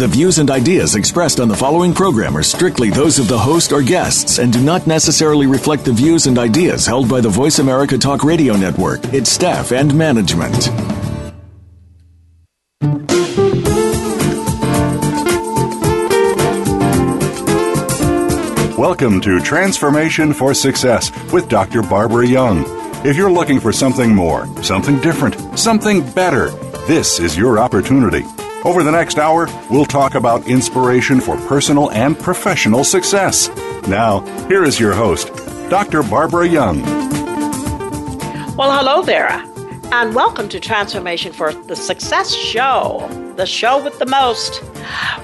The views and ideas expressed on the following program are strictly those of the host or guests and do not necessarily reflect the views and ideas held by the Voice America Talk Radio Network, its staff, and management. Welcome to Transformation for Success with Dr. Barbara Young. If you're looking for something more, something different, something better, this is your opportunity. Over the next hour, we'll talk about inspiration for personal and professional success. Now, here is your host, Dr. Barbara Young. Well, hello there, and welcome to Transformation for the Success Show, the show with the most.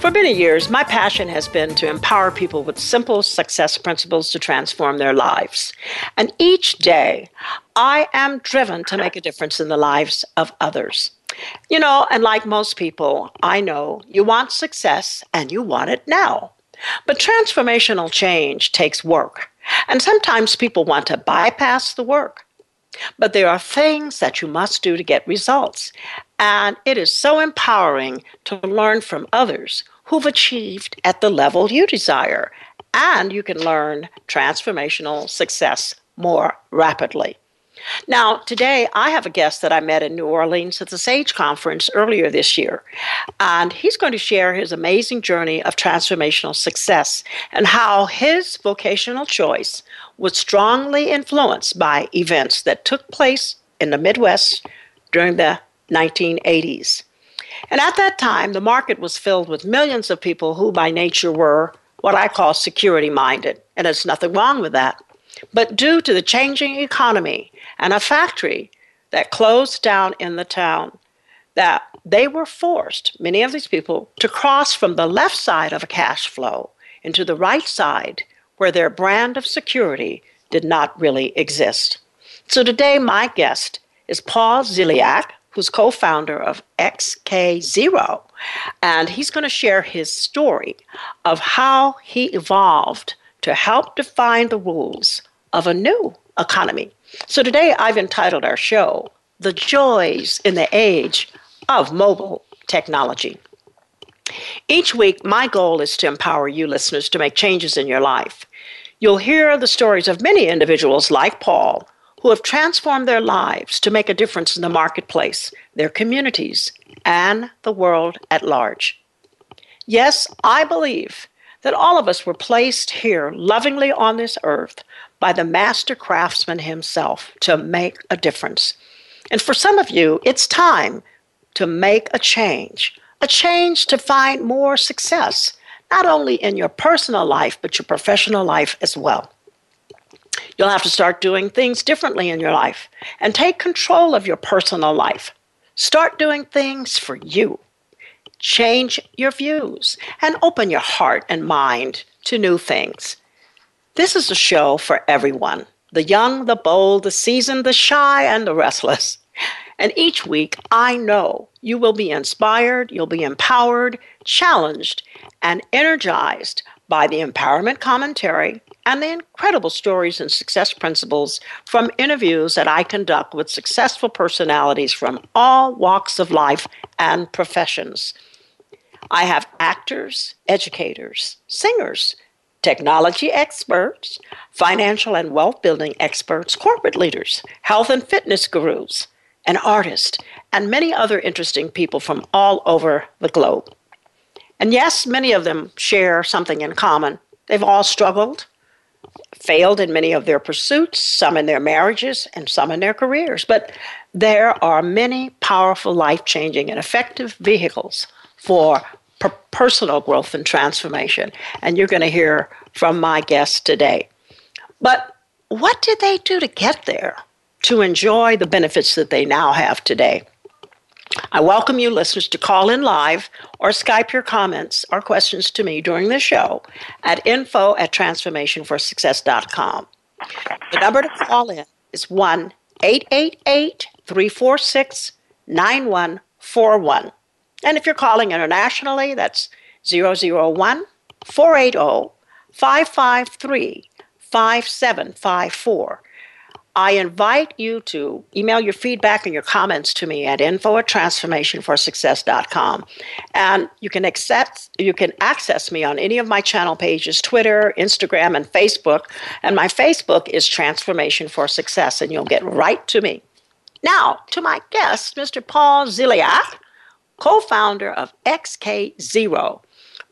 For many years, my passion has been to empower people with simple success principles to transform their lives. And each day, I am driven to make a difference in the lives of others. You know, and like most people, I know you want success and you want it now. But transformational change takes work. And sometimes people want to bypass the work. But there are things that you must do to get results. And it is so empowering to learn from others who've achieved at the level you desire. And you can learn transformational success more rapidly. Now, today I have a guest that I met in New Orleans at the SAGE conference earlier this year. And he's going to share his amazing journey of transformational success and how his vocational choice was strongly influenced by events that took place in the Midwest during the 1980s. And at that time, the market was filled with millions of people who, by nature, were what I call security minded. And there's nothing wrong with that. But due to the changing economy and a factory that closed down in the town, that they were forced, many of these people, to cross from the left side of a cash flow into the right side where their brand of security did not really exist. So today, my guest is Paul Ziliak, who's co founder of XK0, and he's going to share his story of how he evolved to help define the rules of a new economy. So today I've entitled our show, The Joys in the Age of Mobile Technology. Each week, my goal is to empower you listeners to make changes in your life. You'll hear the stories of many individuals like Paul who have transformed their lives to make a difference in the marketplace, their communities, and the world at large. Yes, I believe that all of us were placed here lovingly on this earth by the master craftsman himself to make a difference. And for some of you, it's time to make a change, a change to find more success, not only in your personal life, but your professional life as well. You'll have to start doing things differently in your life and take control of your personal life. Start doing things for you change your views, and open your heart and mind to new things. This is a show for everyone the young, the bold, the seasoned, the shy, and the restless. And each week, I know you will be inspired, you'll be empowered, challenged, and energized by the empowerment commentary and the incredible stories and success principles from interviews that I conduct with successful personalities from all walks of life and professions. I have actors, educators, singers, technology experts, financial and wealth building experts, corporate leaders, health and fitness gurus, an artist, and many other interesting people from all over the globe. And yes, many of them share something in common. They've all struggled, failed in many of their pursuits, some in their marriages, and some in their careers. But there are many powerful, life changing, and effective vehicles for per- personal growth and transformation. And you're going to hear from my guests today. But what did they do to get there to enjoy the benefits that they now have today? I welcome you listeners to call in live or Skype your comments or questions to me during the show at info at transformationforsuccess.com. The number to call in is 1 888 346 9141. And if you're calling internationally, that's 001 480 553 5754. I invite you to email your feedback and your comments to me at info at transformationforsuccess.com. And you can accept you can access me on any of my channel pages, Twitter, Instagram, and Facebook. And my Facebook is Transformation for Success, and you'll get right to me. Now, to my guest, Mr. Paul Ziliak, co-founder of XK Zero.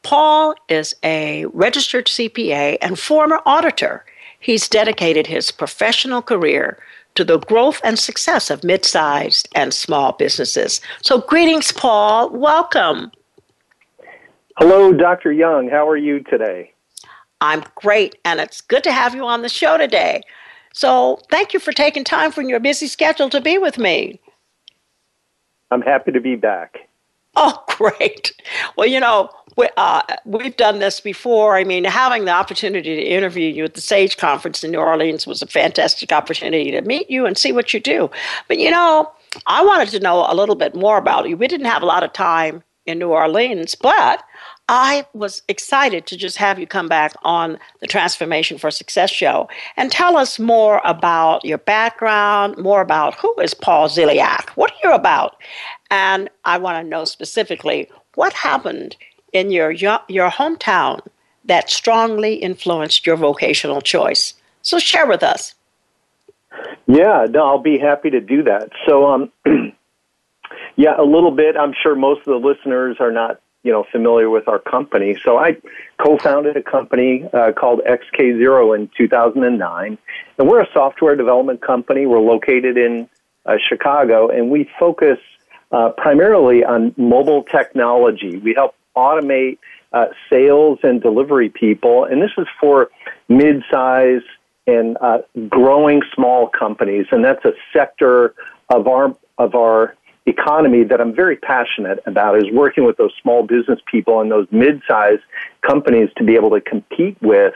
Paul is a registered CPA and former auditor. He's dedicated his professional career to the growth and success of mid sized and small businesses. So, greetings, Paul. Welcome. Hello, Dr. Young. How are you today? I'm great, and it's good to have you on the show today. So, thank you for taking time from your busy schedule to be with me. I'm happy to be back. Oh, great. Well, you know, we, uh, we've done this before. I mean, having the opportunity to interview you at the SAGE conference in New Orleans was a fantastic opportunity to meet you and see what you do. But, you know, I wanted to know a little bit more about you. We didn't have a lot of time in New Orleans, but I was excited to just have you come back on the Transformation for Success show and tell us more about your background, more about who is Paul Ziliak, what are you about? And I want to know specifically what happened in your your hometown that strongly influenced your vocational choice. So share with us. Yeah, no, I'll be happy to do that. So, um, yeah, a little bit. I'm sure most of the listeners are not, you know, familiar with our company. So I co-founded a company uh, called XK Zero in 2009, and we're a software development company. We're located in uh, Chicago, and we focus uh, primarily on mobile technology. We help automate uh, sales and delivery people, and this is for mid-size and uh, growing small companies, and that's a sector of our of our economy that I'm very passionate about is working with those small business people and those mid-sized companies to be able to compete with,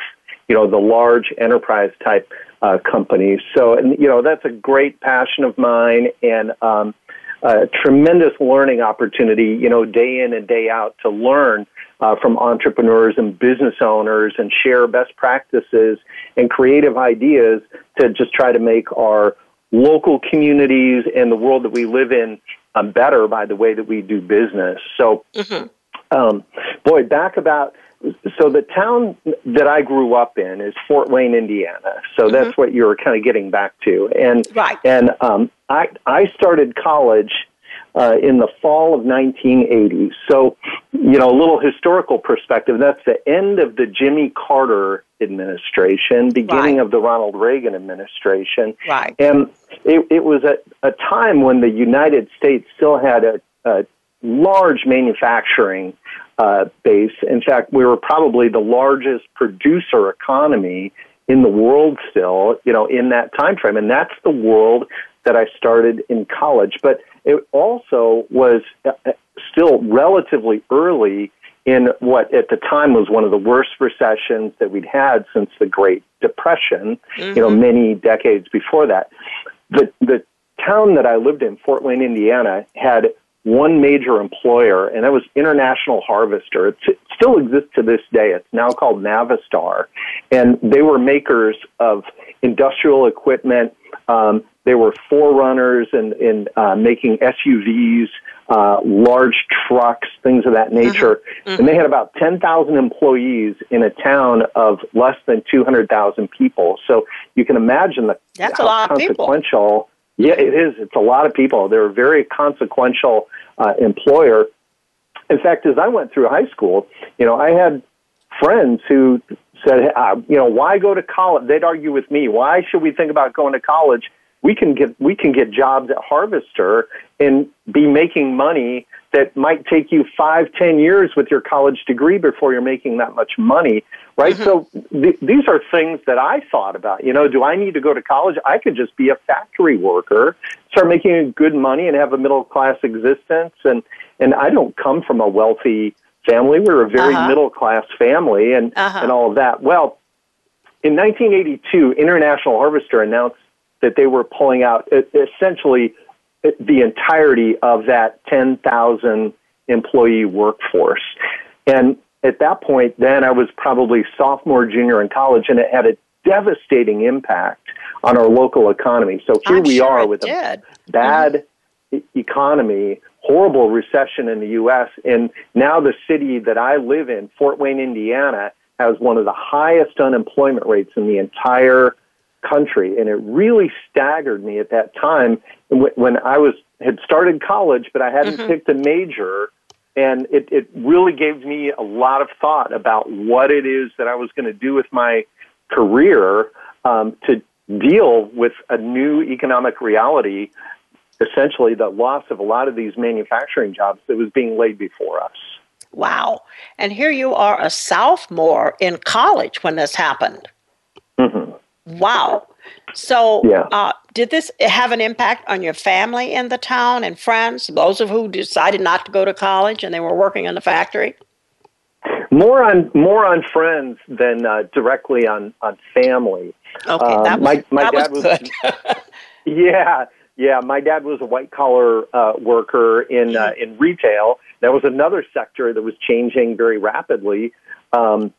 you know, the large enterprise type uh, companies. So, and you know, that's a great passion of mine, and um, a tremendous learning opportunity, you know, day in and day out to learn uh, from entrepreneurs and business owners and share best practices and creative ideas to just try to make our local communities and the world that we live in um, better by the way that we do business. So, mm-hmm. um, boy, back about so the town that I grew up in is Fort Wayne, Indiana. So mm-hmm. that's what you're kind of getting back to. And right. and um, I I started college uh, in the fall of 1980. So you know, a little historical perspective. That's the end of the Jimmy Carter administration, beginning right. of the Ronald Reagan administration. Right. And it, it was a, a time when the United States still had a, a large manufacturing uh, base. In fact, we were probably the largest producer economy in the world still, you know, in that time frame. And that's the world that I started in college. But it also was uh, uh, still relatively early in what at the time was one of the worst recessions that we'd had since the Great Depression, mm-hmm. you know, mm-hmm. many decades before that. The the town that I lived in, Fort Wayne, Indiana, had one major employer, and that was International Harvester. It still exists to this day. It's now called Navistar, and they were makers of industrial equipment. Um, they were forerunners in, in uh, making SUVs, uh, large trucks, things of that nature. Mm-hmm. Mm-hmm. And they had about 10,000 employees in a town of less than 200,000 people. So you can imagine the That's a lot consequential. Of people yeah, it is. It's a lot of people. They're a very consequential uh, employer. In fact, as I went through high school, you know, I had friends who said, uh, you know, why go to college? They'd argue with me. Why should we think about going to college? We can get we can get jobs at Harvester and be making money that might take you five, ten years with your college degree before you're making that much money, right? Mm-hmm. So th- these are things that I thought about. You know, do I need to go to college? I could just be a factory worker, start making good money, and have a middle class existence. And and I don't come from a wealthy family. We're a very uh-huh. middle class family, and uh-huh. and all of that. Well, in 1982, International Harvester announced that they were pulling out essentially the entirety of that 10,000 employee workforce. And at that point, then I was probably sophomore, junior in college, and it had a devastating impact on our local economy. So here I'm we sure are with did. a bad mm-hmm. e- economy, horrible recession in the U.S., and now the city that I live in, Fort Wayne, Indiana, has one of the highest unemployment rates in the entire country, and it really staggered me at that time when I was had started college, but I hadn't picked a major, and it, it really gave me a lot of thought about what it is that I was going to do with my career um, to deal with a new economic reality, essentially the loss of a lot of these manufacturing jobs that was being laid before us. Wow. And here you are, a sophomore in college when this happened. Wow. So, Yeah. uh, did this have an impact on your family in the town and friends, those of who decided not to go to college and they were working in the factory? More on more on friends than uh, directly on on family. Okay, Um, that was, my my that dad was was, good. yeah yeah my dad was a white collar uh, worker in uh, in retail. That was another sector that was changing very rapidly, um,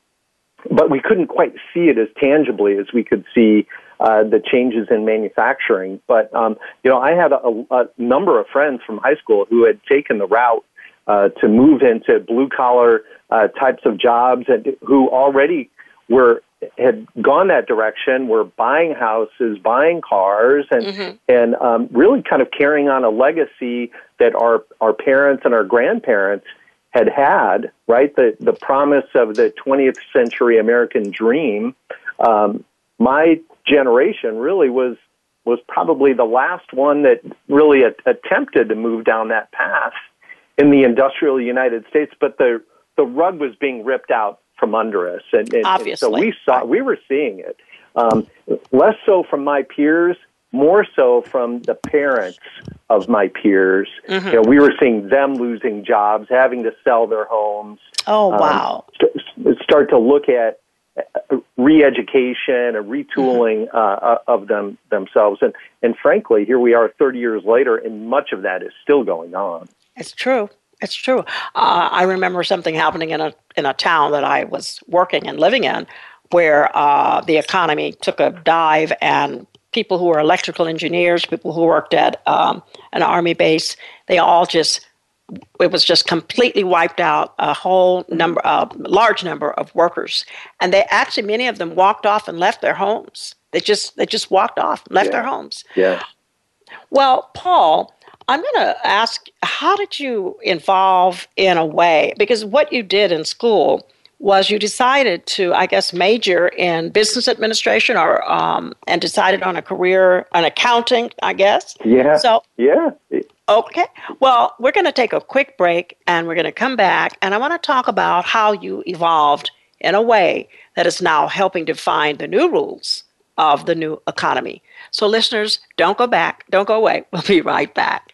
but we couldn't quite see it as tangibly as we could see uh, the changes in manufacturing. But um, you know, I had a, a number of friends from high school who had taken the route uh, to move into blue collar uh, types of jobs and who already were had gone that direction, were buying houses, buying cars, and and um, really kind of carrying on a legacy that our our parents and our grandparents had had. Right, the the promise of the 20th century American dream. Um, my generation really was was probably the last one that really a- attempted to move down that path in the industrial United States, but the the rug was being ripped out from under us, and, and, and so we saw we were seeing it. Um, less so from my peers, more so from the parents of my peers. You know, we were seeing them losing jobs, having to sell their homes. Oh, um, wow. st- start to look at uh, re-education and retooling uh, uh, of them themselves, and and frankly, here we are, 30 years later, and much of that is still going on. It's true. It's true. Uh, I remember something happening in a in a town that I was working and living in, where uh, the economy took a dive, and people who were electrical engineers, people who worked at um, an army base, they all just it was just completely wiped out a whole number a large number of workers and they actually many of them walked off and left their homes they just they just walked off and left Yeah. their homes Yeah. well, Paul, I'm going to ask how did you involve in a way? Because what you did in school was you decided to, I guess, major in business administration or um, and decided on a career in accounting, I guess. Yeah. So, Yeah. okay. Well, we're going to take a quick break and we're going to come back. And I want to talk about how you evolved in a way that is now helping define the new rules of the new economy. So, listeners, don't go back, don't go away. We'll be right back.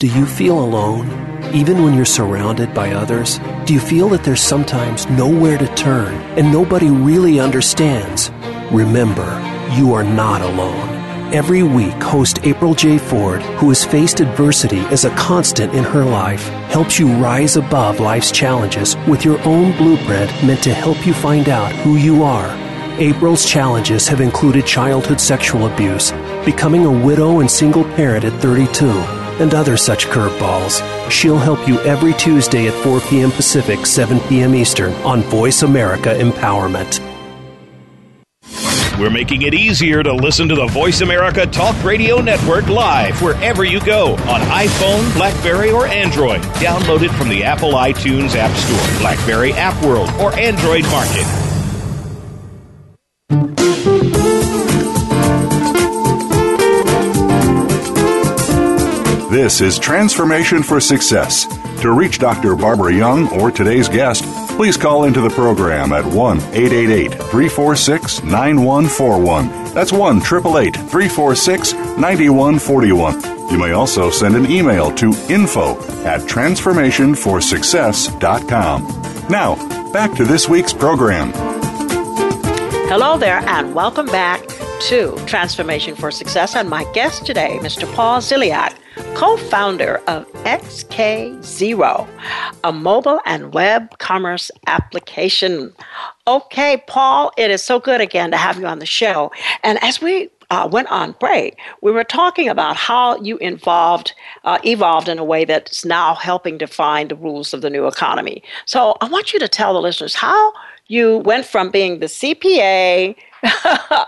Do you feel alone, even when you're surrounded by others? Do you feel that there's sometimes nowhere to turn and nobody really understands? Remember, you are not alone. Every week, host April J. Ford, who has faced adversity as a constant in her life, helps you rise above life's challenges with your own blueprint meant to help you find out who you are. April's challenges have included childhood sexual abuse, becoming a widow and single parent at 32, and other such curveballs. She'll help you every Tuesday at 4 p.m. Pacific, 7 p.m. Eastern on Voice America Empowerment. We're making it easier to listen to the Voice America Talk Radio Network live wherever you go on iPhone, Blackberry, or Android. Download it from the Apple iTunes App Store, Blackberry App World, or Android Market. This is Transformation for Success. To reach Dr. Barbara Young or today's guest, please call into the program at 1 888 346 9141. That's 1 888 346 9141. You may also send an email to info at transformationforsuccess.com. Now, back to this week's program. Hello there, and welcome back to Transformation for Success. And my guest today, Mr. Paul Ziliak co founder of XK Zero, a mobile and web commerce application. Okay, Paul, it is so good again to have you on the show. And as we uh, went on break, we were talking about how you involved, uh, evolved in a way that's now helping define the rules of the new economy. So I want you to tell the listeners how you went from being the CPA,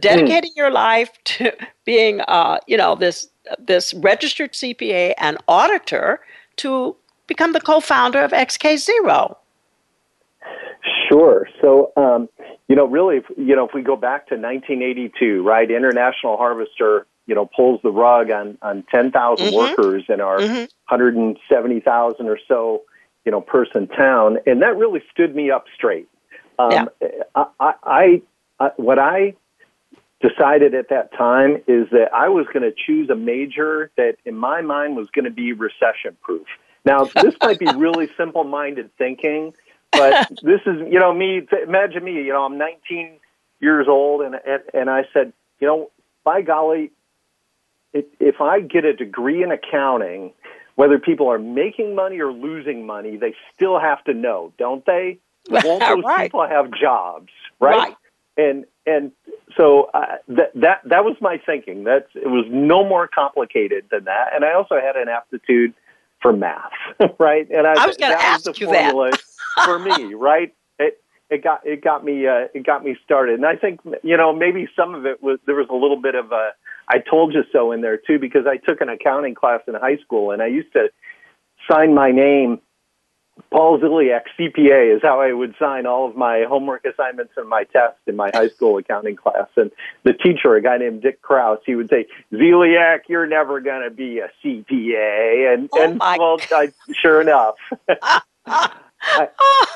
dedicating mm. your life to being, uh, you know, this this registered CPA and auditor to become the co-founder of XK Zero. Sure. So, um, you know, really, if, you know, if we go back to 1982, right, International Harvester, you know, pulls the rug on on 10,000 mm-hmm. workers in our mm-hmm. 170,000 or so, you know, person town, and that really stood me up straight. Um, yeah. I, I, I, what I decided at that time is that I was going to choose a major that, in my mind, was going to be recession proof. Now, this might be really simple minded thinking, but this is, you know, me. Imagine me. You know, I'm 19 years old, and and I said, you know, by golly, if I get a degree in accounting, whether people are making money or losing money, they still have to know, don't they? Won't those right. people have jobs, right? right? And and so uh, that that that was my thinking. That it was no more complicated than that. And I also had an aptitude for math, right? And I, I was going to ask was the you formula that for me, right? It it got it got me uh, it got me started. And I think you know maybe some of it was there was a little bit of a I told you so in there too because I took an accounting class in high school and I used to sign my name Paul Ziliak, CPA, is how I would sign all of my homework assignments and my tests in my high school accounting class. And the teacher, a guy named Dick Kraus, he would say, Ziliak, you're never going to be a CPA. And, oh and well, I, sure enough, I, I,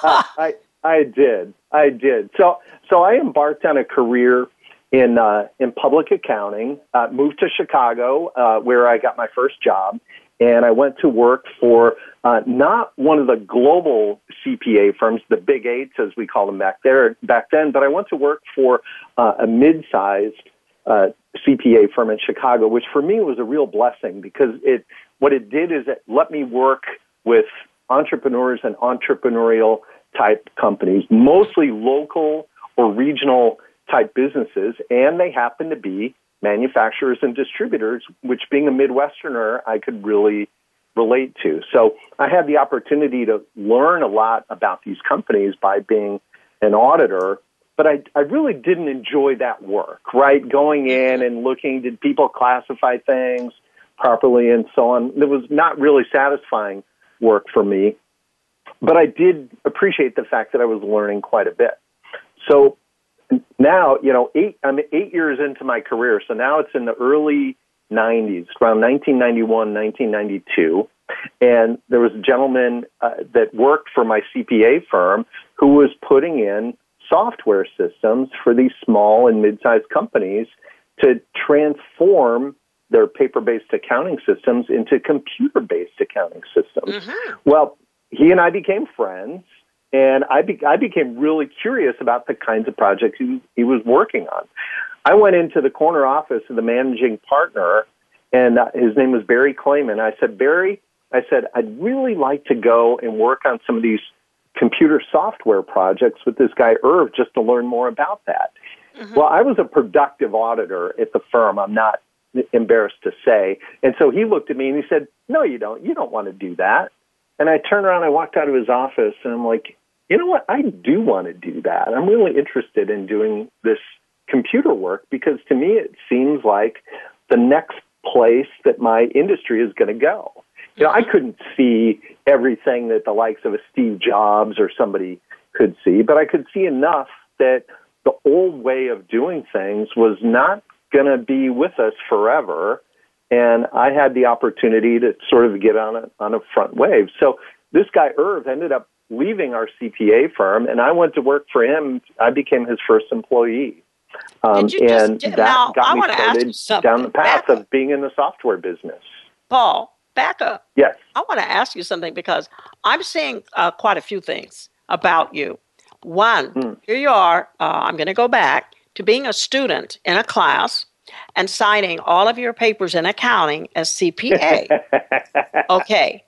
I, I did. I did. So, so I embarked on a career in uh, in public accounting. Uh, moved to Chicago, uh, where I got my first job, and I went to work for uh, not one of the global CPA firms, the big eights as we call them back there back then, but I went to work for uh, a mid-sized uh, CPA firm in Chicago, which for me was a real blessing because it what it did is it let me work with entrepreneurs and entrepreneurial type companies, mostly local or regional type businesses, and they happen to be manufacturers and distributors, which being a Midwesterner, I could really relate to. So I had the opportunity to learn a lot about these companies by being an auditor, but I, I really didn't enjoy that work, right? Going in and looking, did people classify things properly and so on? It was not really satisfying work for me, but I did appreciate the fact that I was learning quite a bit. So now, you know, eight, I'm eight years into my career, so now it's in the early 90s, around 1991, 1992. And there was a gentleman uh, that worked for my CPA firm who was putting in software systems for these small and mid-sized companies to transform their paper-based accounting systems into computer-based accounting systems. Mm-hmm. Well, he and I became friends, and I, be- I became really curious about the kinds of projects he, he was working on. I went into the corner office of the managing partner, and uh, his name was Barry Clayman. I said, Barry, I said, I'd really like to go and work on some of these computer software projects with this guy Irv just to learn more about that. Mm-hmm. Well, I was a productive auditor at the firm. I'm not embarrassed to say. And so he looked at me and he said, "No, you don't. You don't want to do that." And I turned around, I walked out of his office, and I'm like, "You know what? I do want to do that. I'm really interested in doing this computer work because to me it seems like the next place that my industry is going to go." You know, I mm-hmm. couldn't see everything that the likes of a Steve Jobs or somebody could see, but I could see enough that the old way of doing things was not going to be with us forever. And I had the opportunity to sort of get on a, on a front wave. So this guy, Irv, ended up leaving our CPA firm, and I went to work for him. I became his first employee. Um, and just, that now, got I me started down the path of being in the software business. Paul, back up. Yes. I want to ask you something because I'm seeing uh, quite a few things about you. One, mm. here you are. Uh, I'm going to go back to being a student in a class and signing all of your papers in accounting as CPA. okay.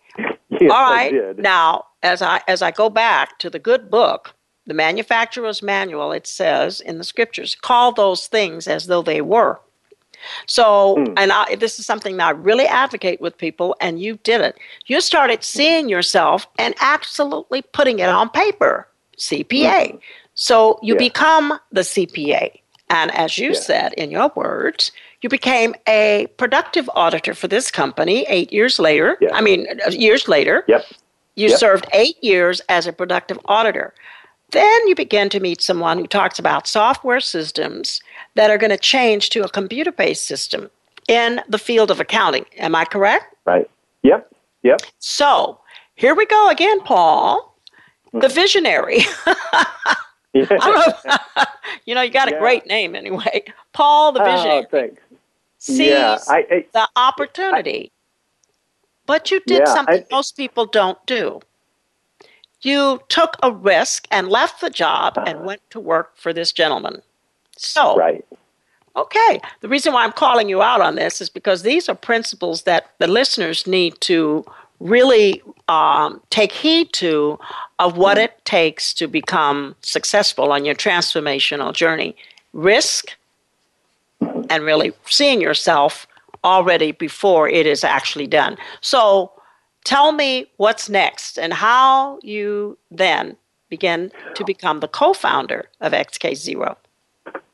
Yes, all right. Now, as I as I go back to the good book, the manufacturer's manual, it says in the scriptures, call those things as though they were. So, mm. and I, this is something that I really advocate with people, and you did it. You started seeing yourself and absolutely putting it on paper, CPA. Mm. So you yeah. become the CPA. And as you yeah. said in your words, you became a productive auditor for this company eight years later. Yeah. I mean, years later. Yep. You yep. served eight years as a productive auditor. Then you begin to meet someone who talks about software systems that are going to change to a computer based system in the field of accounting. Am I correct? Right. Yep. Yep. So here we go again, Paul, the mm-hmm. visionary. you know, you got a yeah. great name anyway. Paul the visionary. Oh, thanks. Sees yeah, I, I, the opportunity. I, but you did yeah, something most people don't do you took a risk and left the job uh-huh. and went to work for this gentleman. So, right. Okay. The reason why I'm calling you out on this is because these are principles that the listeners need to really um, take heed to of what mm-hmm. it takes to become successful on your transformational journey. Risk and really seeing yourself already before it is actually done. So, Tell me what's next and how you then begin to become the co-founder of XK Zero.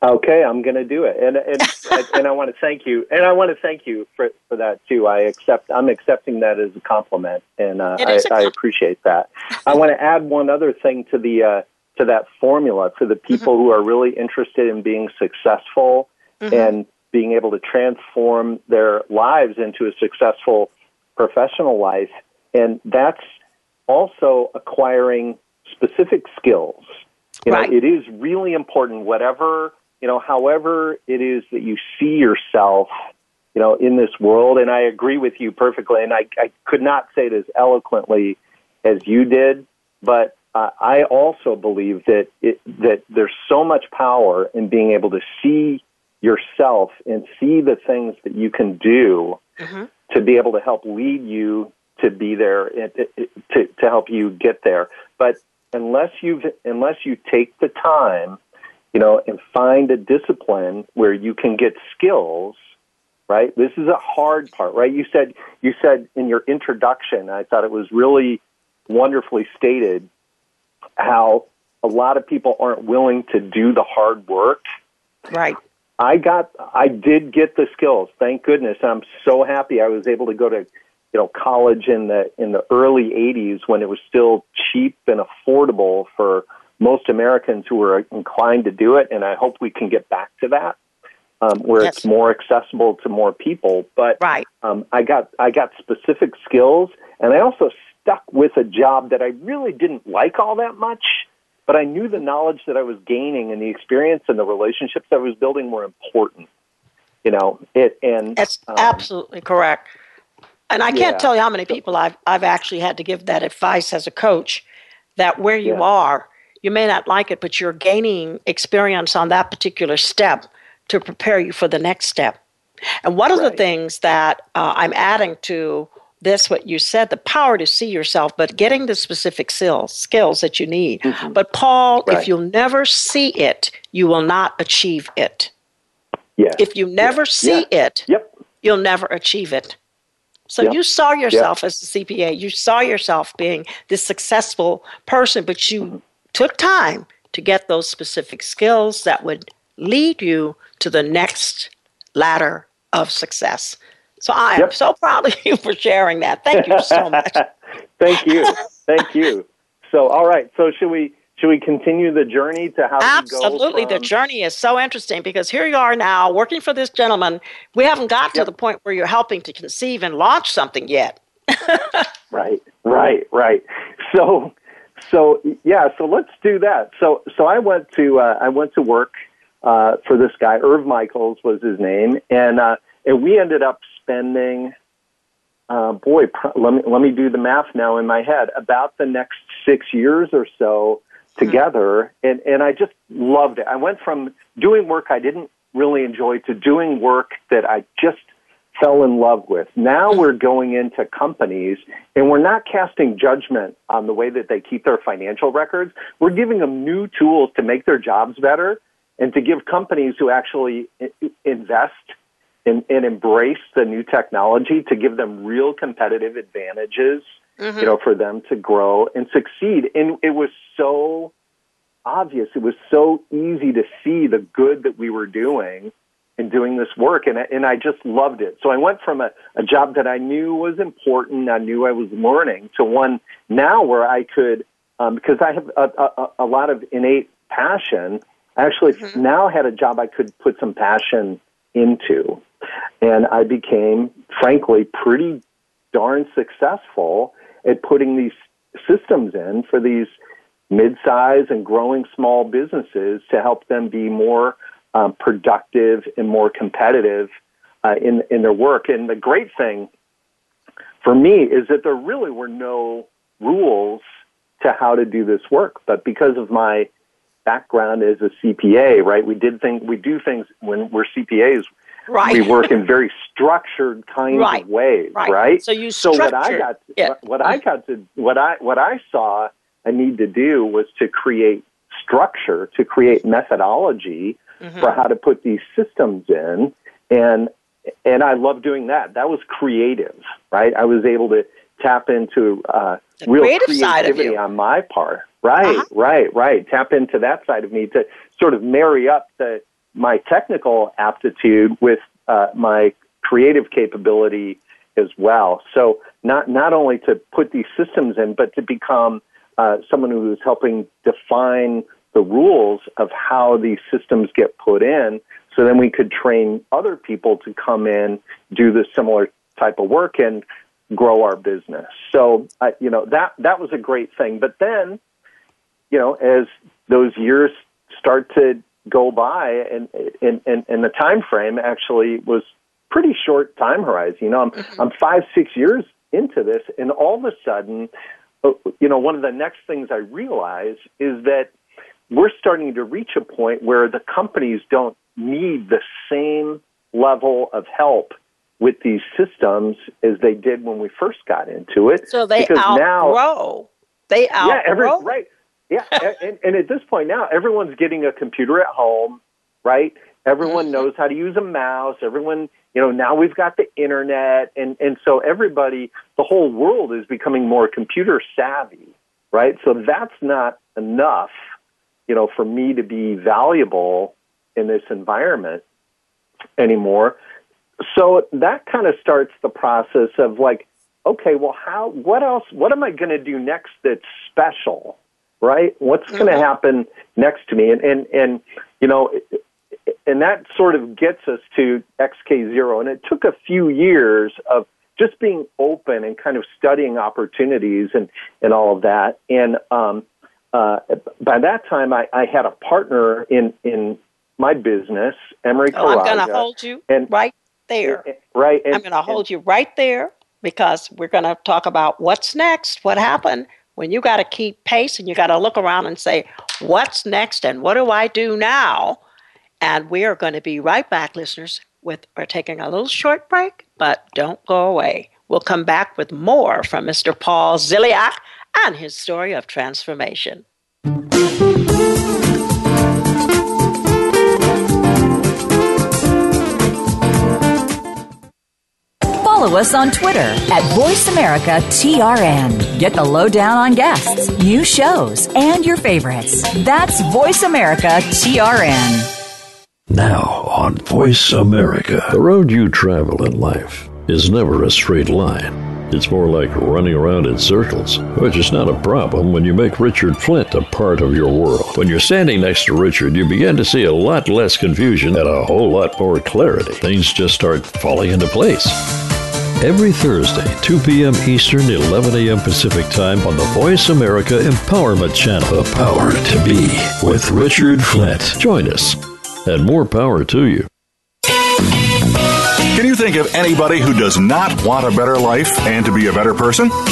Okay, I'm going to do it, and and and I want to thank you, and I want to thank you for for that too. I accept, I'm accepting that as a compliment, and uh, I, I, appreciate that. I want to add one other thing to the uh, to that formula for the people mm-hmm. who are really interested in being successful mm-hmm. and being able to transform their lives into a successful professional life. And that's also acquiring specific skills. You right. know, it is really important, whatever, you know, however it is that you see yourself, you know, in this world. And I agree with you perfectly. And I, I could not say it as eloquently as you did, but uh, I also believe that it, that there's so much power in being able to see yourself and see the things that you can do mm-hmm to be able to help lead you to be there to, to help you get there. But unless you unless you take the time, you know, and find a discipline where you can get skills, right? This is a hard part, right? You said you said in your introduction, I thought it was really wonderfully stated how a lot of people aren't willing to do the hard work. Right. I got, I did get the skills. Thank goodness. I'm so happy I was able to go to, you know, college in the in the early '80s when it was still cheap and affordable for most Americans who were inclined to do it. And I hope we can get back to that, um, where yes. it's more accessible to more people. But right. um, I got I got specific skills, and I also stuck with a job that I really didn't like all that much but I knew the knowledge that I was gaining and the experience and the relationships I was building were important. You know, it and that's um, absolutely correct. And I can't tell you how many people I've I've actually had to give that advice as a coach that where you yeah. are, you may not like it, but you're gaining experience on that particular step to prepare you for the next step. And one of right. the things that uh, I'm adding to this what you said the power to see yourself but getting the specific skills skills that you need mm-hmm. but paul right. if you'll never see it you will not achieve it yes. if you never yes. see yes. it yep. you'll never achieve it. So yep. you saw yourself yep. as a CPA. You saw yourself being this successful person, but you mm-hmm. took time to get those specific skills that would lead you to the next ladder of success. So I yep. am so proud of you for sharing that. Thank you so much. Thank you. Thank you. So, all right. So, should we should we continue the journey to how absolutely from... the journey is so interesting because here you are now working for this gentleman we haven't got to the point where you're helping to conceive and launch something yet right right right so so yeah so let's do that so so i went to uh, i went to work uh, for this guy irv michaels was his name and uh, and we ended up spending uh, boy, let me let me do the math now in my head. About the next six years or so, together and and I just loved it. I went from doing work I didn't really enjoy to doing work that I just fell in love with. Now we're going into companies and we're not casting judgment on the way that they keep their financial records. We're giving them new tools to make their jobs better and to give companies who actually invest and, and embrace the new technology to give them real competitive advantages mm-hmm. you know, for them to grow and succeed. And it was so obvious. It was so easy to see the good that we were doing in doing this work. And, and I just loved it. So I went from a, a job that I knew was important, I knew I was learning, to one now where I could, um, because I have a, a, a lot of innate passion, I actually mm-hmm. now had a job I could put some passion into. And I became, frankly, pretty darn successful at putting these systems in for these mid-size and growing small businesses to help them be more um, productive and more competitive uh, in in their work. And the great thing for me is that there really were no rules to how to do this work, but because of my background as a CPA, right, we did things, we do things when we're CPAs. Right. We work in very structured kinds right. of ways, right. right? So you so what I got to, what I got to what I what I saw a need to do was to create structure, to create methodology mm-hmm. for how to put these systems in, and and I love doing that. That was creative, right? I was able to tap into uh, real creativity on my part. Right, uh-huh. right, right. Tap into that side of me to sort of marry up the my technical aptitude with uh, my creative capability as well. So not not only to put these systems in, but to become uh, someone who is helping define the rules of how these systems get put in. So then we could train other people to come in, do the similar type of work, and grow our business. So uh, you know that that was a great thing. But then, you know, as those years start to go by and and and, and the time frame actually was pretty short time horizon you know i'm mm-hmm. i'm five six years into this and all of a sudden uh, you know one of the next things i realize is that we're starting to reach a point where the companies don't need the same level of help with these systems as they did when we first got into it. So they outgrow. Now, they outgrow. Yeah, every, right. Yeah, and, and at this point now, everyone's getting a computer at home, right? Everyone mm-hmm. knows how to use a mouse. Everyone, you know, now we've got the internet, and and so everybody, the whole world is becoming more computer savvy, right? So that's not enough, you know, for me to be valuable in this environment anymore. So that kind of starts the process of like, okay, well, how? What else? What am I going to do next that's special? Right? What's mm-hmm. going to happen next to me? And, and, and, you know, and that sort of gets us to XK0. And it took a few years of just being open and kind of studying opportunities and, and all of that. And, um, uh, by that time, I, I had a partner in, in my business, Emery oh, I'm going to hold you and, right there. Right. And, I'm going to hold you right there because we're going to talk about what's next, what happened, when you got to keep pace and you got to look around and say, what's next and what do I do now? And we are going to be right back, listeners. With we're taking a little short break, but don't go away. We'll come back with more from Mr. Paul Ziliak and his story of transformation. Follow us on Twitter at VoiceAmericaTRN. Get the lowdown on guests, new shows, and your favorites. That's VoiceAmericaTRN. Now on Voice America. The road you travel in life is never a straight line. It's more like running around in circles, which is not a problem when you make Richard Flint a part of your world. When you're standing next to Richard, you begin to see a lot less confusion and a whole lot more clarity. Things just start falling into place. Every Thursday, 2 p.m. Eastern, 11 a.m. Pacific Time on the Voice America Empowerment Channel. The power to be with Richard Flint. Join us, and more power to you. Can you think of anybody who does not want a better life and to be a better person?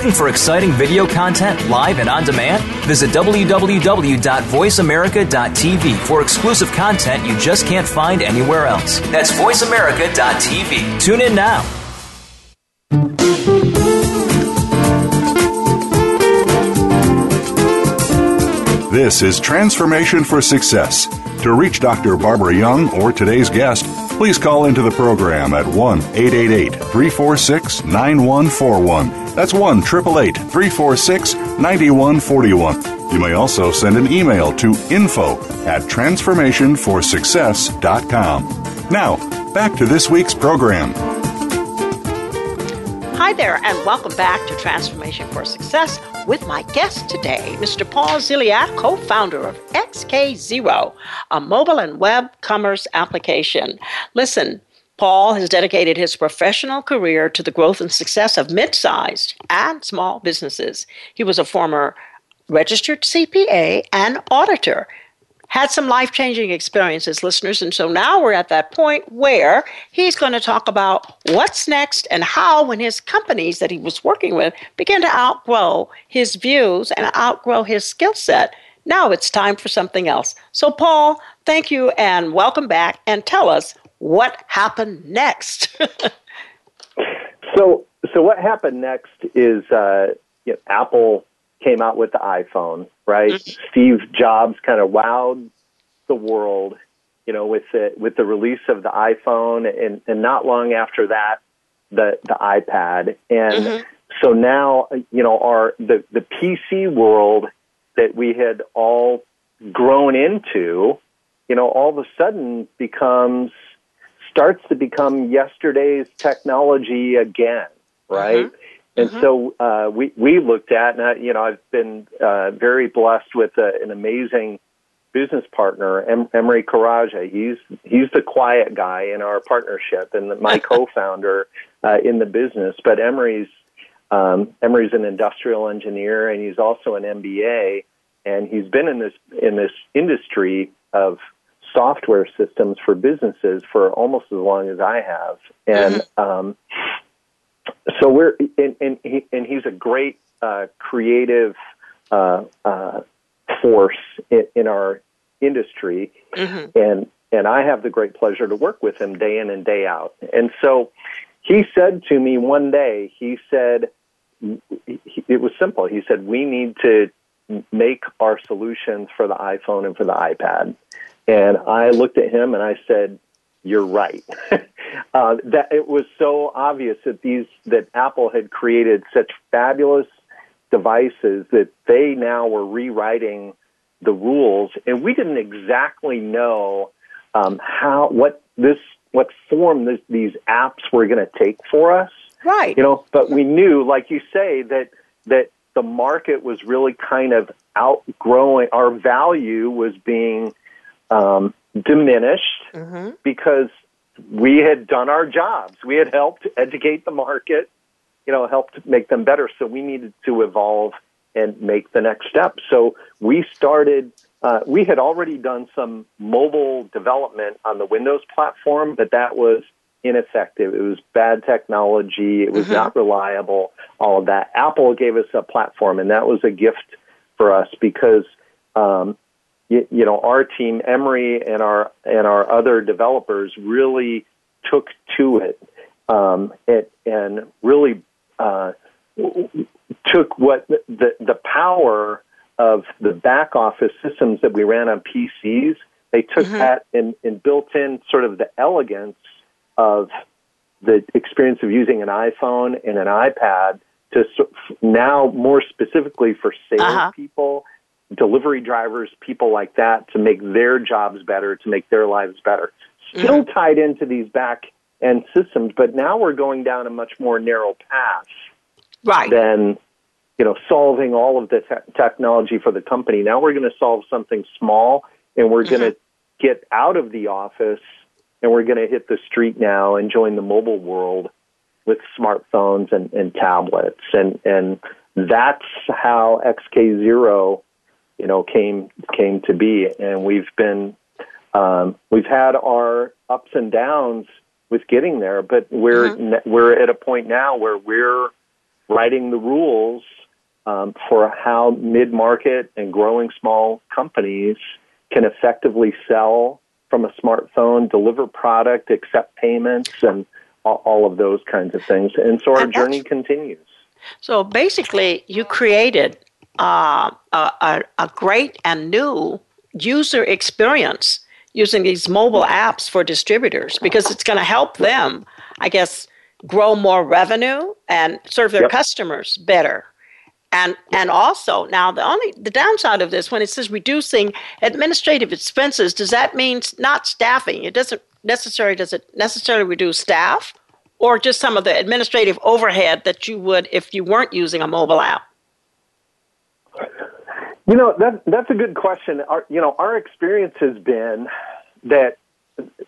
Looking for exciting video content live and on demand? Visit www.voiceamerica.tv for exclusive content you just can't find anywhere else. That's voiceamerica.tv. Tune in now. This is Transformation for Success. To reach Dr. Barbara Young or today's guest, please call into the program at 1 888 346 9141. That's 1 888 346 9141. You may also send an email to info at transformationforsuccess.com. Now, back to this week's program. Hi there, and welcome back to Transformation for Success with my guest today, Mr. Paul Ziliak, co founder of xkzero, a mobile and web commerce application. Listen, Paul has dedicated his professional career to the growth and success of mid sized and small businesses. He was a former registered CPA and auditor had some life changing experiences, listeners. And so now we're at that point where he's going to talk about what's next and how, when his companies that he was working with began to outgrow his views and outgrow his skill set, now it's time for something else. So, Paul, thank you and welcome back. And tell us what happened next. so, so what happened next is uh, you know, Apple came out with the iPhone, right? Mm-hmm. Steve Jobs kind of wowed the world, you know, with the with the release of the iPhone, and and not long after that, the the iPad, and mm-hmm. so now you know our the the PC world that we had all grown into, you know, all of a sudden becomes starts to become yesterday's technology again, right? Mm-hmm. And mm-hmm. so uh, we we looked at, and I, you know, I've been uh, very blessed with uh, an amazing business partner, em- Emery Karaja. He's he's the quiet guy in our partnership, and my co-founder uh, in the business. But Emery's um, Emery's an industrial engineer, and he's also an MBA, and he's been in this in this industry of software systems for businesses for almost as long as I have, and. Mm-hmm. Um, so we're and and, he, and he's a great uh, creative uh, uh, force in, in, our industry, mm-hmm. and and I have the great pleasure to work with him day in and day out. And so he said to me one day, he said it was simple. He said we need to make our solutions for the iPhone and for the iPad. And I looked at him and I said, you're right. uh, that it was so obvious that these that Apple had created such fabulous devices that they now were rewriting the rules, and we didn't exactly know um, how what this what form this, these apps were going to take for us. Right. You know, but we knew, like you say, that that the market was really kind of outgrowing our value was being um, diminished mm-hmm. because we had done our jobs. We had helped educate the market, you know, helped make them better. So we needed to evolve and make the next step. So we started. Uh, we had already done some mobile development on the Windows platform, but that was ineffective. It was bad technology. It was mm-hmm. not reliable. All of that. Apple gave us a platform, and that was a gift for us because um, you, you know our team, Emery, and our and our other developers really took to it um, and, and really uh, took what the the power of the back office systems that we ran on PCs. They took mm-hmm. that and, and built in sort of the elegance of the experience of using an iPhone and an iPad to now more specifically for salespeople, uh-huh. Delivery drivers, people like that, to make their jobs better, to make their lives better. Still mm-hmm. tied into these back end systems, but now we're going down a much more narrow path right. than you know solving all of the te- technology for the company. Now we're going to solve something small, and we're mm-hmm. going to get out of the office and we're going to hit the street now and join the mobile world with smartphones and, and tablets and and that's how xkzero you know came came to be and we've been um, we've had our ups and downs with getting there but we're mm-hmm. we're at a point now where we're writing the rules um, for how mid market and growing small companies can effectively sell from a smartphone, deliver product, accept payments, and all of those kinds of things. And so our journey continues. So basically, you created uh, a, a great and new user experience using these mobile apps for distributors because it's going to help them, I guess, grow more revenue and serve their yep. customers better. And and also now the only the downside of this when it says reducing administrative expenses, does that mean not staffing? It doesn't necessarily does it necessarily reduce staff or just some of the administrative overhead that you would if you weren't using a mobile app? You know, that that's a good question. Our you know, our experience has been that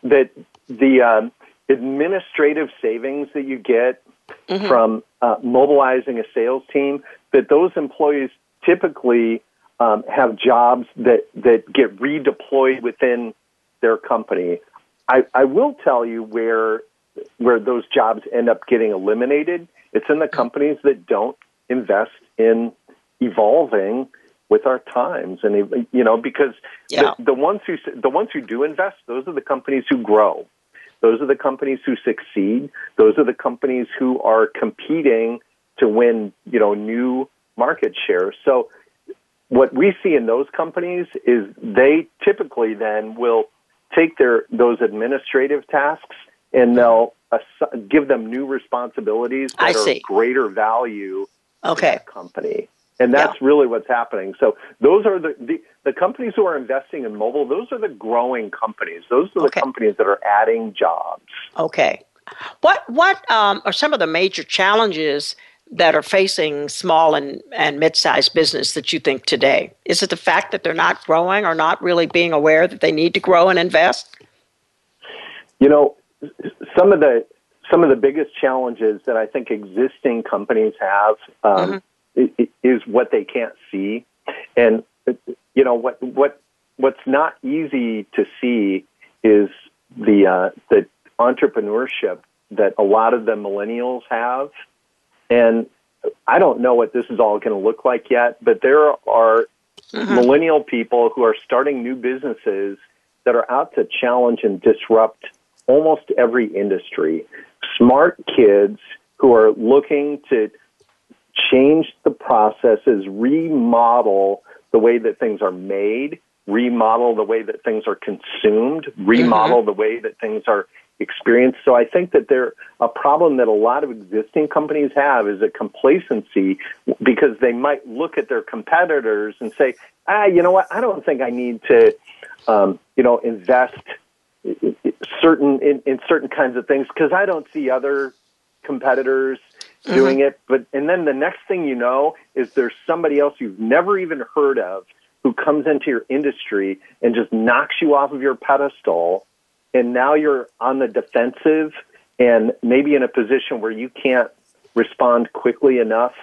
that the um, administrative savings that you get mm-hmm. from uh, mobilizing a sales team that those employees typically um, have jobs that, that get redeployed within their company. I, I will tell you where where those jobs end up getting eliminated. It's in the companies that don't invest in evolving with our times, and you know because yeah. the, the ones who the ones who do invest, those are the companies who grow. Those are the companies who succeed. Those are the companies who are competing to win, you know, new market share. So what we see in those companies is they typically then will take their those administrative tasks and they'll ass- give them new responsibilities that I are see. greater value okay. company. And that's yeah. really what's happening. So those are the, the, the companies who are investing in mobile. Those are the growing companies. Those are the okay. companies that are adding jobs. Okay. What what um, are some of the major challenges that are facing small and, and mid-sized business that you think today? Is it the fact that they're not growing or not really being aware that they need to grow and invest? You know, some of the some of the biggest challenges that I think existing companies have um, mm-hmm. Is what they can't see, and you know what what what's not easy to see is the uh, the entrepreneurship that a lot of the millennials have and I don't know what this is all going to look like yet, but there are mm-hmm. millennial people who are starting new businesses that are out to challenge and disrupt almost every industry. Smart kids who are looking to change the processes, remodel the way that things are made, remodel the way that things are consumed, remodel mm-hmm. the way that things are experience. So I think that there a problem that a lot of existing companies have is a complacency because they might look at their competitors and say, ah, you know what, I don't think I need to, um, you know, invest certain in, in certain kinds of things because I don't see other competitors mm-hmm. doing it. But and then the next thing you know is there's somebody else you've never even heard of who comes into your industry and just knocks you off of your pedestal and now you're on the defensive and maybe in a position where you can't respond quickly enough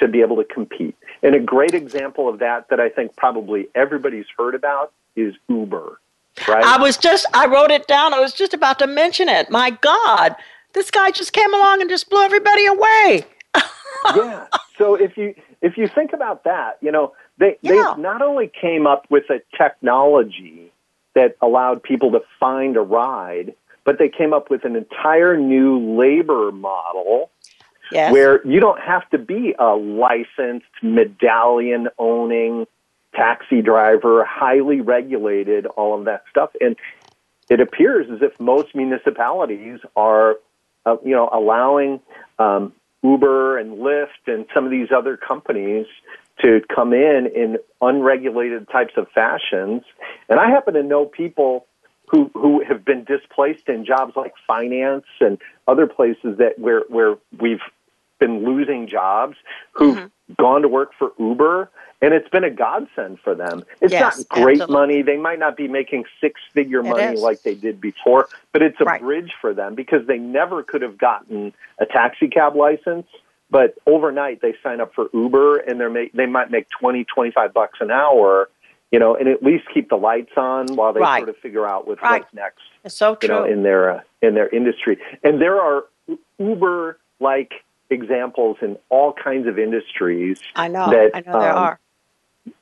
to be able to compete. And a great example of that that I think probably everybody's heard about is Uber. Right? I was just, I wrote it down. I was just about to mention it. My God, this guy just came along and just blew everybody away. yeah. So if you if you think about that, you know, they Yeah. they not only came up with a technology that allowed people to find a ride, but they came up with an entire new labor model Yes. where you don't have to be a licensed medallion owning taxi driver, highly regulated, all of that stuff. And it appears as if most municipalities are, uh, you know, allowing um, Uber and Lyft and some of these other companies to come in in unregulated types of fashions. And I happen to know people who who have been displaced in jobs like finance and other places that where where we've been losing jobs who've gone to work for Uber and it's been a godsend for them. It's Yes, not great absolutely. money. They might not be making six figure It money is. like they did before, but it's a Right. bridge for them because they never could have gotten a taxi cab license. But overnight they sign up for Uber and they're ma- they might make 20, 25 bucks an hour, you know, and at least keep the lights on while they Right. sort of figure out what's, Right. what's next It's so you true. know, in their uh, in their industry. And there are Uber like examples in all kinds of industries. I know. that, I know there um, are.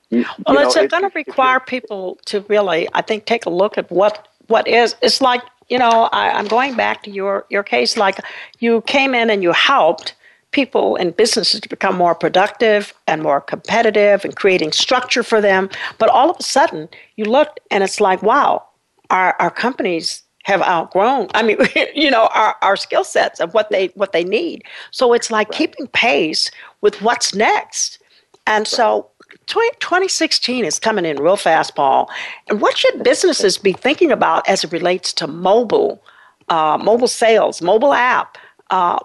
You, Well, you it's know, it- going to require people to really, I think, take a look at what what is. It's like you know, I, I'm going back to your your case. Like you came in and you helped people and businesses to become more productive and more competitive and creating structure for them. But all of a sudden, you look and it's like, wow, our our companies have outgrown. I mean, you know, our, our skill sets of what they what they need. So it's like keeping pace with what's next. And so 20, 2016 is coming in real fast, Paul. And what should businesses be thinking about as it relates to mobile, uh, mobile sales, mobile app? Uh,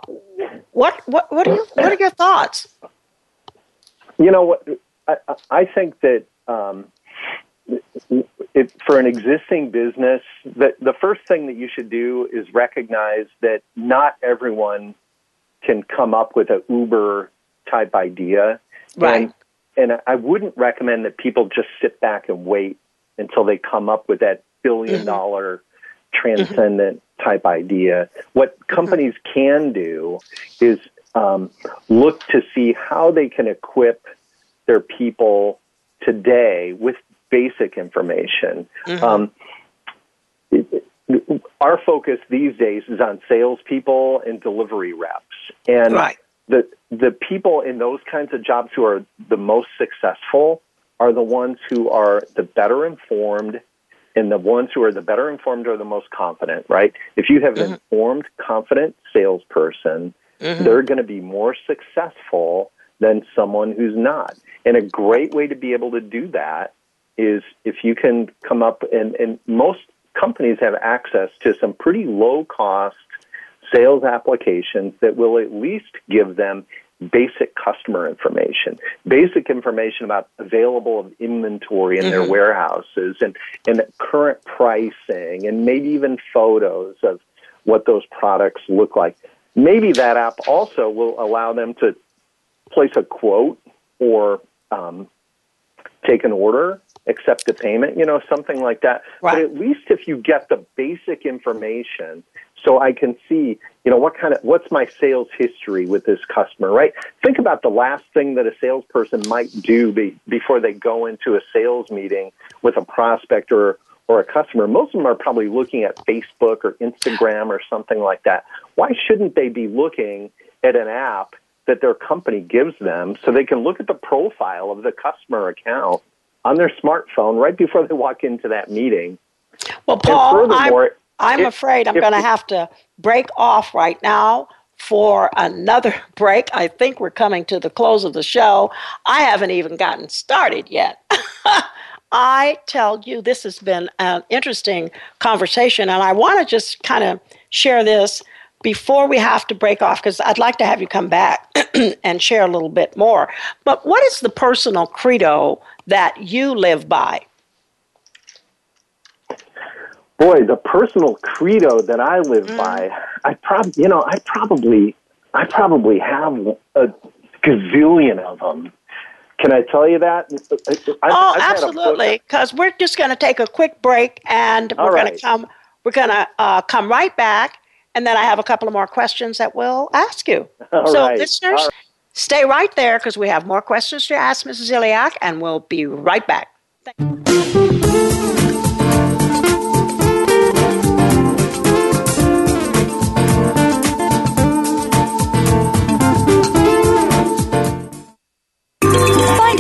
what what what are you, what are your thoughts? You know what? I, I- I think that um, it, for an existing business, the, the first thing that you should do is recognize that not everyone can come up with a Uber type idea. Right. And, and I wouldn't recommend that people just sit back and wait until they come up with that billion mm-hmm. dollar mm-hmm. transcendent type idea. What mm-hmm. companies can do is um, look to see how they can equip their people today with basic information. Mm-hmm. Um, it- it- our focus these days is on salespeople and delivery reps, and Right. the the people in those kinds of jobs who are the most successful are the ones who are the better informed and the ones who are the better informed are the most confident, right? If you have an mm-hmm. informed, confident salesperson, mm-hmm. they're going to be more successful than someone who's not. And a great way to be able to do that is if you can come up and, and most companies have access to some pretty low cost sales applications that will at least give them basic customer information, basic information about available inventory in their warehouses and, and current pricing and maybe even photos of what those products look like. Maybe that app also will allow them to place a quote or um, take an order, accept a payment, you know, something like that. But at least if you get the basic information, so I can see, you know, what kind of what's my sales history with this customer, right? Think about the last thing that a salesperson might do be, before they go into a sales meeting with a prospect or or a customer. Most of them are probably looking at Facebook or Instagram or something like that. Why shouldn't they be looking at an app that their company gives them so they can look at the profile of the customer account on their smartphone right before they walk into that meeting? Well, Paul, I'm, I'm if- afraid I'm going to have to break off right now for another break. I think we're coming to the close of the show. I haven't even gotten started yet. I tell you, this has been an interesting conversation, and I want to just kind of share this before we have to break off because I'd like to have you come back and share a little bit more. But what is the personal credo that you live by? boy, the personal credo that I live Mm. by, I prob, you know, I probably, I probably have a gazillion of them. Can I tell you that? I, oh, I've absolutely. Because we're just going to take a quick break, and we're right. going to come. We're going to uh, come right back, and then I have a couple of more questions that we'll ask you. All so, right. listeners, right. stay right there because we have more questions to ask Mrs. Ziliak, and we'll be right back.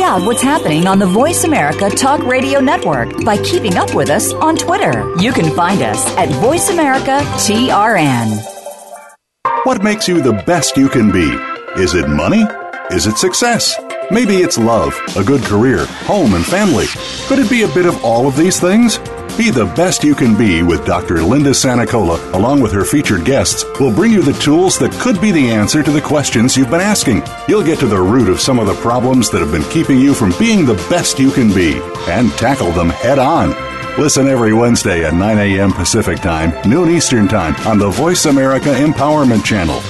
Out what's happening on the Voice America Talk Radio Network by keeping up with us on Twitter. You can find us at Voice America TRN. What makes you the best you can be? Is it money? Is it success? Maybe it's love, a good career, home, and family. Could it be a bit of all of these things? Be the best you can be with Dr. Linda Sanicola, along with her featured guests, will bring you the tools that could be the answer to the questions you've been asking. You'll get to the root of some of the problems that have been keeping you from being the best you can be and tackle them head on. Listen every Wednesday at 9 a.m. Pacific Time, noon Eastern Time on the Voice America Empowerment Channel.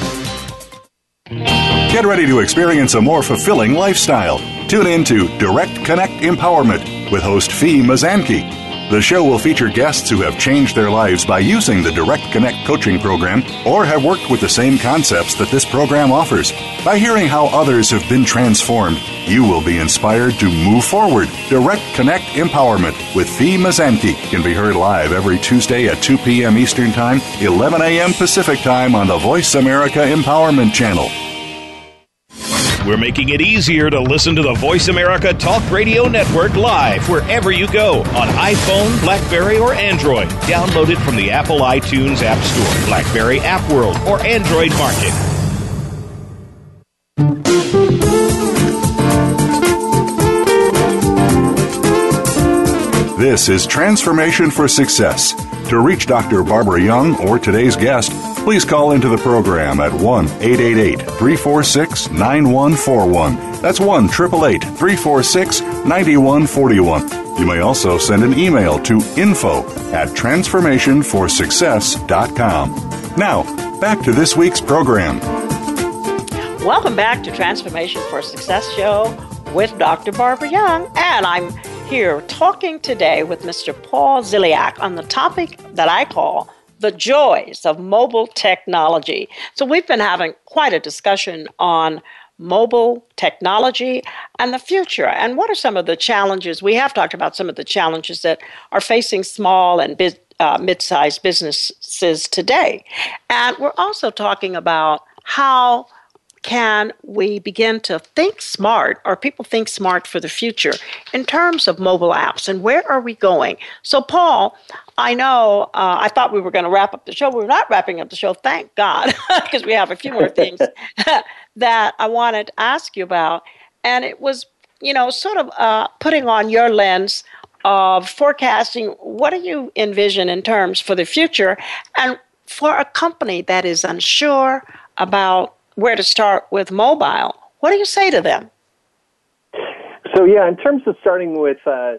Get ready to experience a more fulfilling lifestyle. Tune in to Direct Connect Empowerment with host Fee Mazanke. The show will feature guests who have changed their lives by using the Direct Connect coaching program or have worked with the same concepts that this program offers. By hearing how others have been transformed, you will be inspired to move forward. Direct Connect Empowerment with Fee Mazanke can be heard live every Tuesday at 2 p.m. Eastern Time, 11 a.m. Pacific Time on the Voice America Empowerment Channel. We're making it easier to listen to the Voice America Talk Radio Network live wherever you go on iPhone, Blackberry, or Android. Download it from the Apple iTunes App Store, Blackberry App World, or Android Market. This is Transformation for Success. To reach Dr. Barbara Young or today's guest, please call into the program at 1 888 346 9141. That's 1 888 346 9141. You may also send an email to info at transformationforsuccess.com. Now, back to this week's program. Welcome back to Transformation for Success Show with Dr. Barbara Young, and I'm here talking today with Mr. Paul Ziliak on the topic that I call the joys of mobile technology. So, we've been having quite a discussion on mobile technology and the future. And what are some of the challenges? We have talked about some of the challenges that are facing small and big, uh, mid sized businesses today. And we're also talking about how can we begin to think smart or people think smart for the future in terms of mobile apps and where are we going? So, Paul, I know uh, I thought we were going to wrap up the show. We're not wrapping up the show, thank God, because we have a few more things that I wanted to ask you about. And it was, you know, sort of uh, putting on your lens of forecasting what do you envision in terms for the future and for a company that is unsure about where to start with mobile. What do you say to them? So yeah, in terms of starting with uh,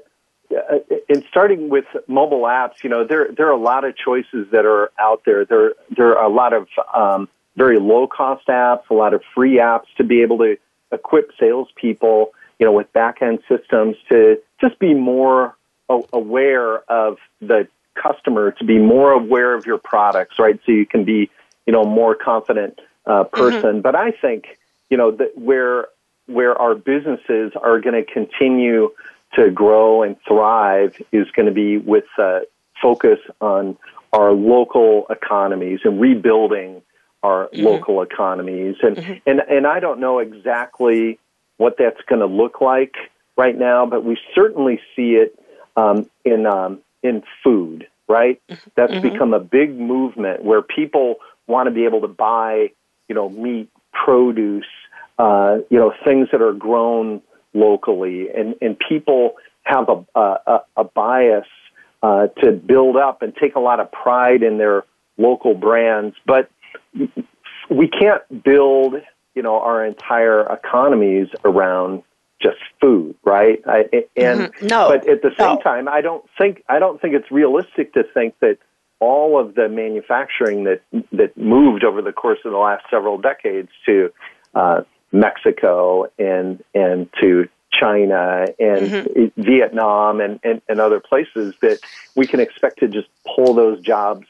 uh, in starting with mobile apps, you know there there are a lot of choices that are out there. There there are a lot of um, very low cost apps, a lot of free apps to be able to equip salespeople, you know, with back end systems to just be more aware of the customer, to be more aware of your products, right? So you can be, you know, more confident uh, mm-hmm. person. Mm-hmm. But I think you know that where where our businesses are going to continue to grow and thrive is going to be with uh, focus on our local economies and rebuilding our mm-hmm. local economies. And, mm-hmm. and and I don't know exactly what that's going to look like right now, but we certainly see it um, in um, in food. Right, mm-hmm. that's mm-hmm. become a big movement where people want to be able to buy you know, meat, produce, uh, you know, things that are grown locally, and and people have a a, a bias uh, to build up and take a lot of pride in their local brands, but we can't build you know our entire economies around just food, right? I, and mm-hmm. no, but at the same no. time, I don't think I don't think it's realistic to think that all of the manufacturing that that moved over the course of the last several decades to uh, Mexico and and to China and mm-hmm. Vietnam and, and, and other places that we can expect to just pull those jobs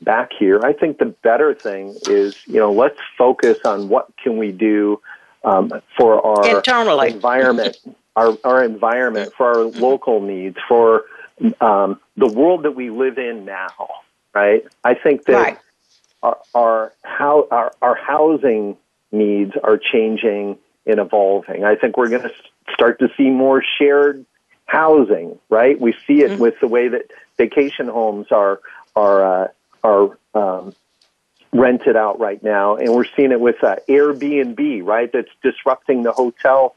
back here. I think the better thing is, you know, let's focus on what can we do um, for our Internally. environment, our, our environment, for our local needs, for um, the world that we live in now, right? I think that right. our, our, how, our, our housing needs are changing and evolving. I think we're going to start to see more shared housing, right? We see it mm-hmm. with the way that vacation homes are are uh, are um, rented out right now, and we're seeing it with uh, Airbnb, right? That's disrupting the hotel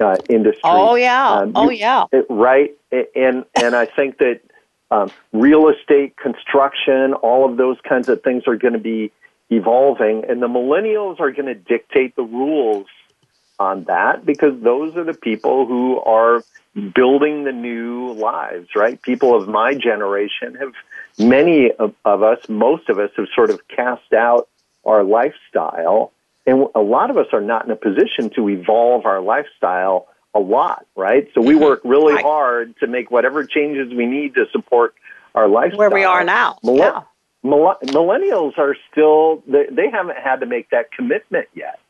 uh, industry. Oh yeah, um, oh yeah, it, right. And and I think that um, real estate, construction, all of those kinds of things are going to be evolving, and the millennials are going to dictate the rules on that because those are the people who are building the new lives, right? People of my generation have, many of, of us, most of us have sort of cast out our lifestyle. And a lot of us are not in a position to evolve our lifestyle a lot, right? So we work really right. hard to make whatever changes we need to support our lifestyle. Where we are now. Yeah. millennials are still, they, they haven't had to make that commitment yet,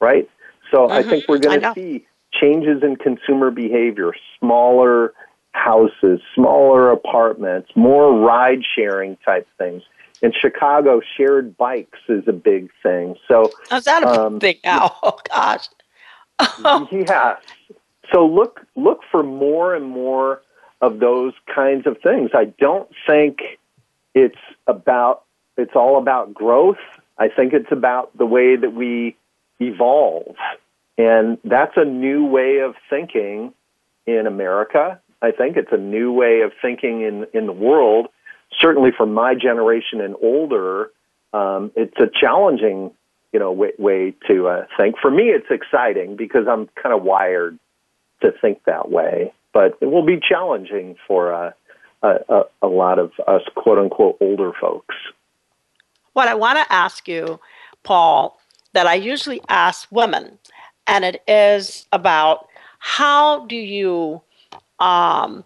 right? So mm-hmm. I think we're going to see changes in consumer behavior, smaller houses, smaller apartments, more ride sharing type things. In Chicago, shared bikes is a big thing. So is that a um, big now? Oh gosh. yeah. So look look for more and more of those kinds of things. I don't think it's about it's all about growth. I think it's about the way that we evolve. And that's a new way of thinking in America. I think it's a new way of thinking in, in the world. Certainly for my generation and older, um, it's a challenging, you know, way, way to uh, think. For me, it's exciting because I'm kind of wired to think that way. But it will be challenging for uh, a, a lot of us, quote unquote, older folks. What I want to ask you, Paul, that I usually ask women, and it is about how do you um,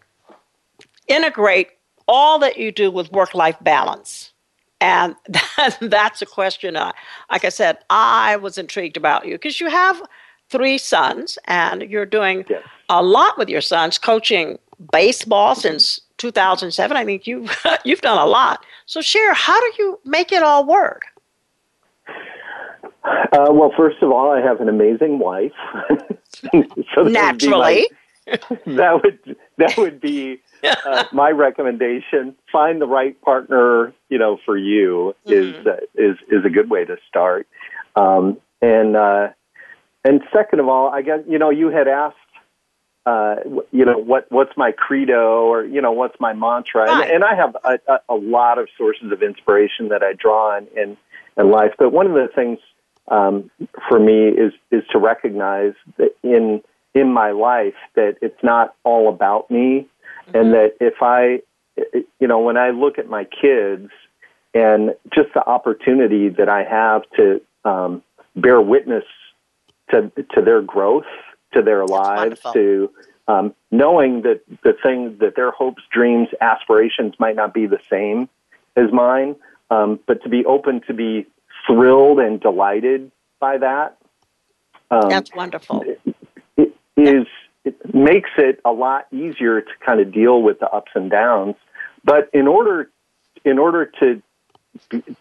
integrate all that you do with work life balance? And that, that's a question, uh, like I said, I was intrigued about you because you have three sons and you're doing yes. a lot with your sons, coaching baseball since 2007. I think you've, you've done a lot. So, share, how do you make it all work? Uh, well, first of all, I have an amazing wife. so Naturally, that would, my, that would that would be uh, my recommendation. Find the right partner, you know, for you is mm-hmm. uh, is is a good way to start. Um, and uh, and second of all, I guess you know you had asked. Uh, you know what? What's my credo, or you know what's my mantra? Right. And, and I have a, a, a lot of sources of inspiration that I draw on in in life. But one of the things um, for me is is to recognize that in in my life that it's not all about me, mm-hmm. and that if I, you know, when I look at my kids and just the opportunity that I have to um, bear witness to to their growth, to their lives, to um, knowing that the thing that their hopes, dreams, aspirations might not be the same as mine, um, but to be open to be thrilled and delighted by that. Um, That's wonderful. It, it is it makes it a lot easier to kind of deal with the ups and downs. But in order in order to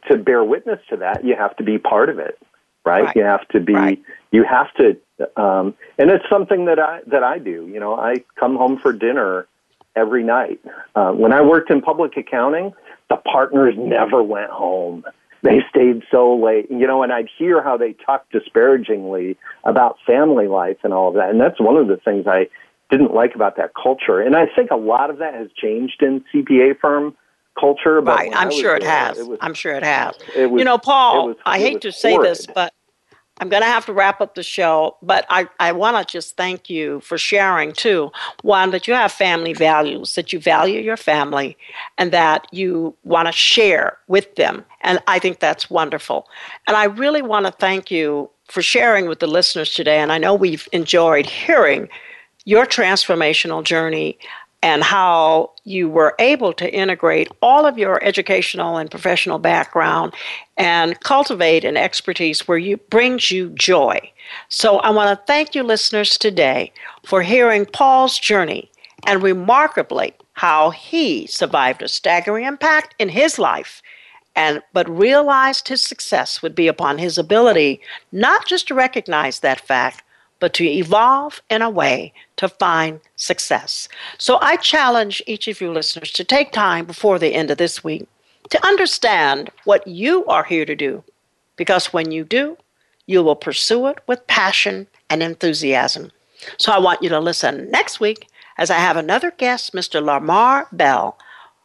to bear witness to that, you have to be part of it, right? right. You have to be. Right. You have to, um, and it's something that I that I do. You know, I come home for dinner every night. Uh, when I worked in public accounting, the partners never went home they stayed so late, you know, and I'd hear how they talked disparagingly about family life and all of that. And that's one of the things I didn't like about that culture. And I think a lot of that has changed in CPA firm culture. But right, I'm sure it there, has. It was, I'm sure it has. It was, you know, Paul, was, I hate to say horrid. this, but I'm going to have to wrap up the show, but I, I want to just thank you for sharing too. One, that you have family values, that you value your family, and that you want to share with them. And I think that's wonderful. And I really want to thank you for sharing with the listeners today. And I know we've enjoyed hearing your transformational journey and how you were able to integrate all of your educational and professional background and cultivate an expertise where you brings you joy. So I want to thank you listeners today for hearing Paul's journey and remarkably how he survived a staggering impact in his life and but realized his success would be upon his ability not just to recognize that fact but to evolve in a way to find success. So I challenge each of you listeners to take time before the end of this week to understand what you are here to do. Because when you do, you will pursue it with passion and enthusiasm. So I want you to listen next week as I have another guest, Mr. Lamar Bell,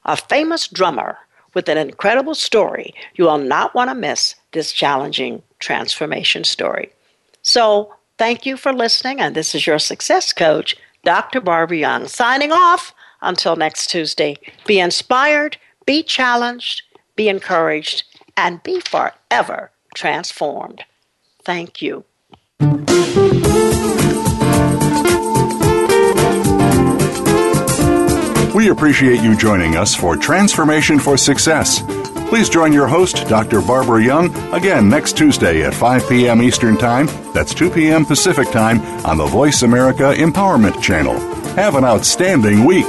a famous drummer with an incredible story. You will not want to miss this challenging transformation story. So Thank you for listening, and this is your success coach, Dr. Barbara Young, signing off until next Tuesday. Be inspired, be challenged, be encouraged, and be forever transformed. Thank you. We appreciate you joining us for Transformation for Success. Please join your host, Dr. Barbara Young, again next Tuesday at 5 p.m. Eastern Time. That's 2 p.m. Pacific Time on the Voice America Empowerment Channel. Have an outstanding week.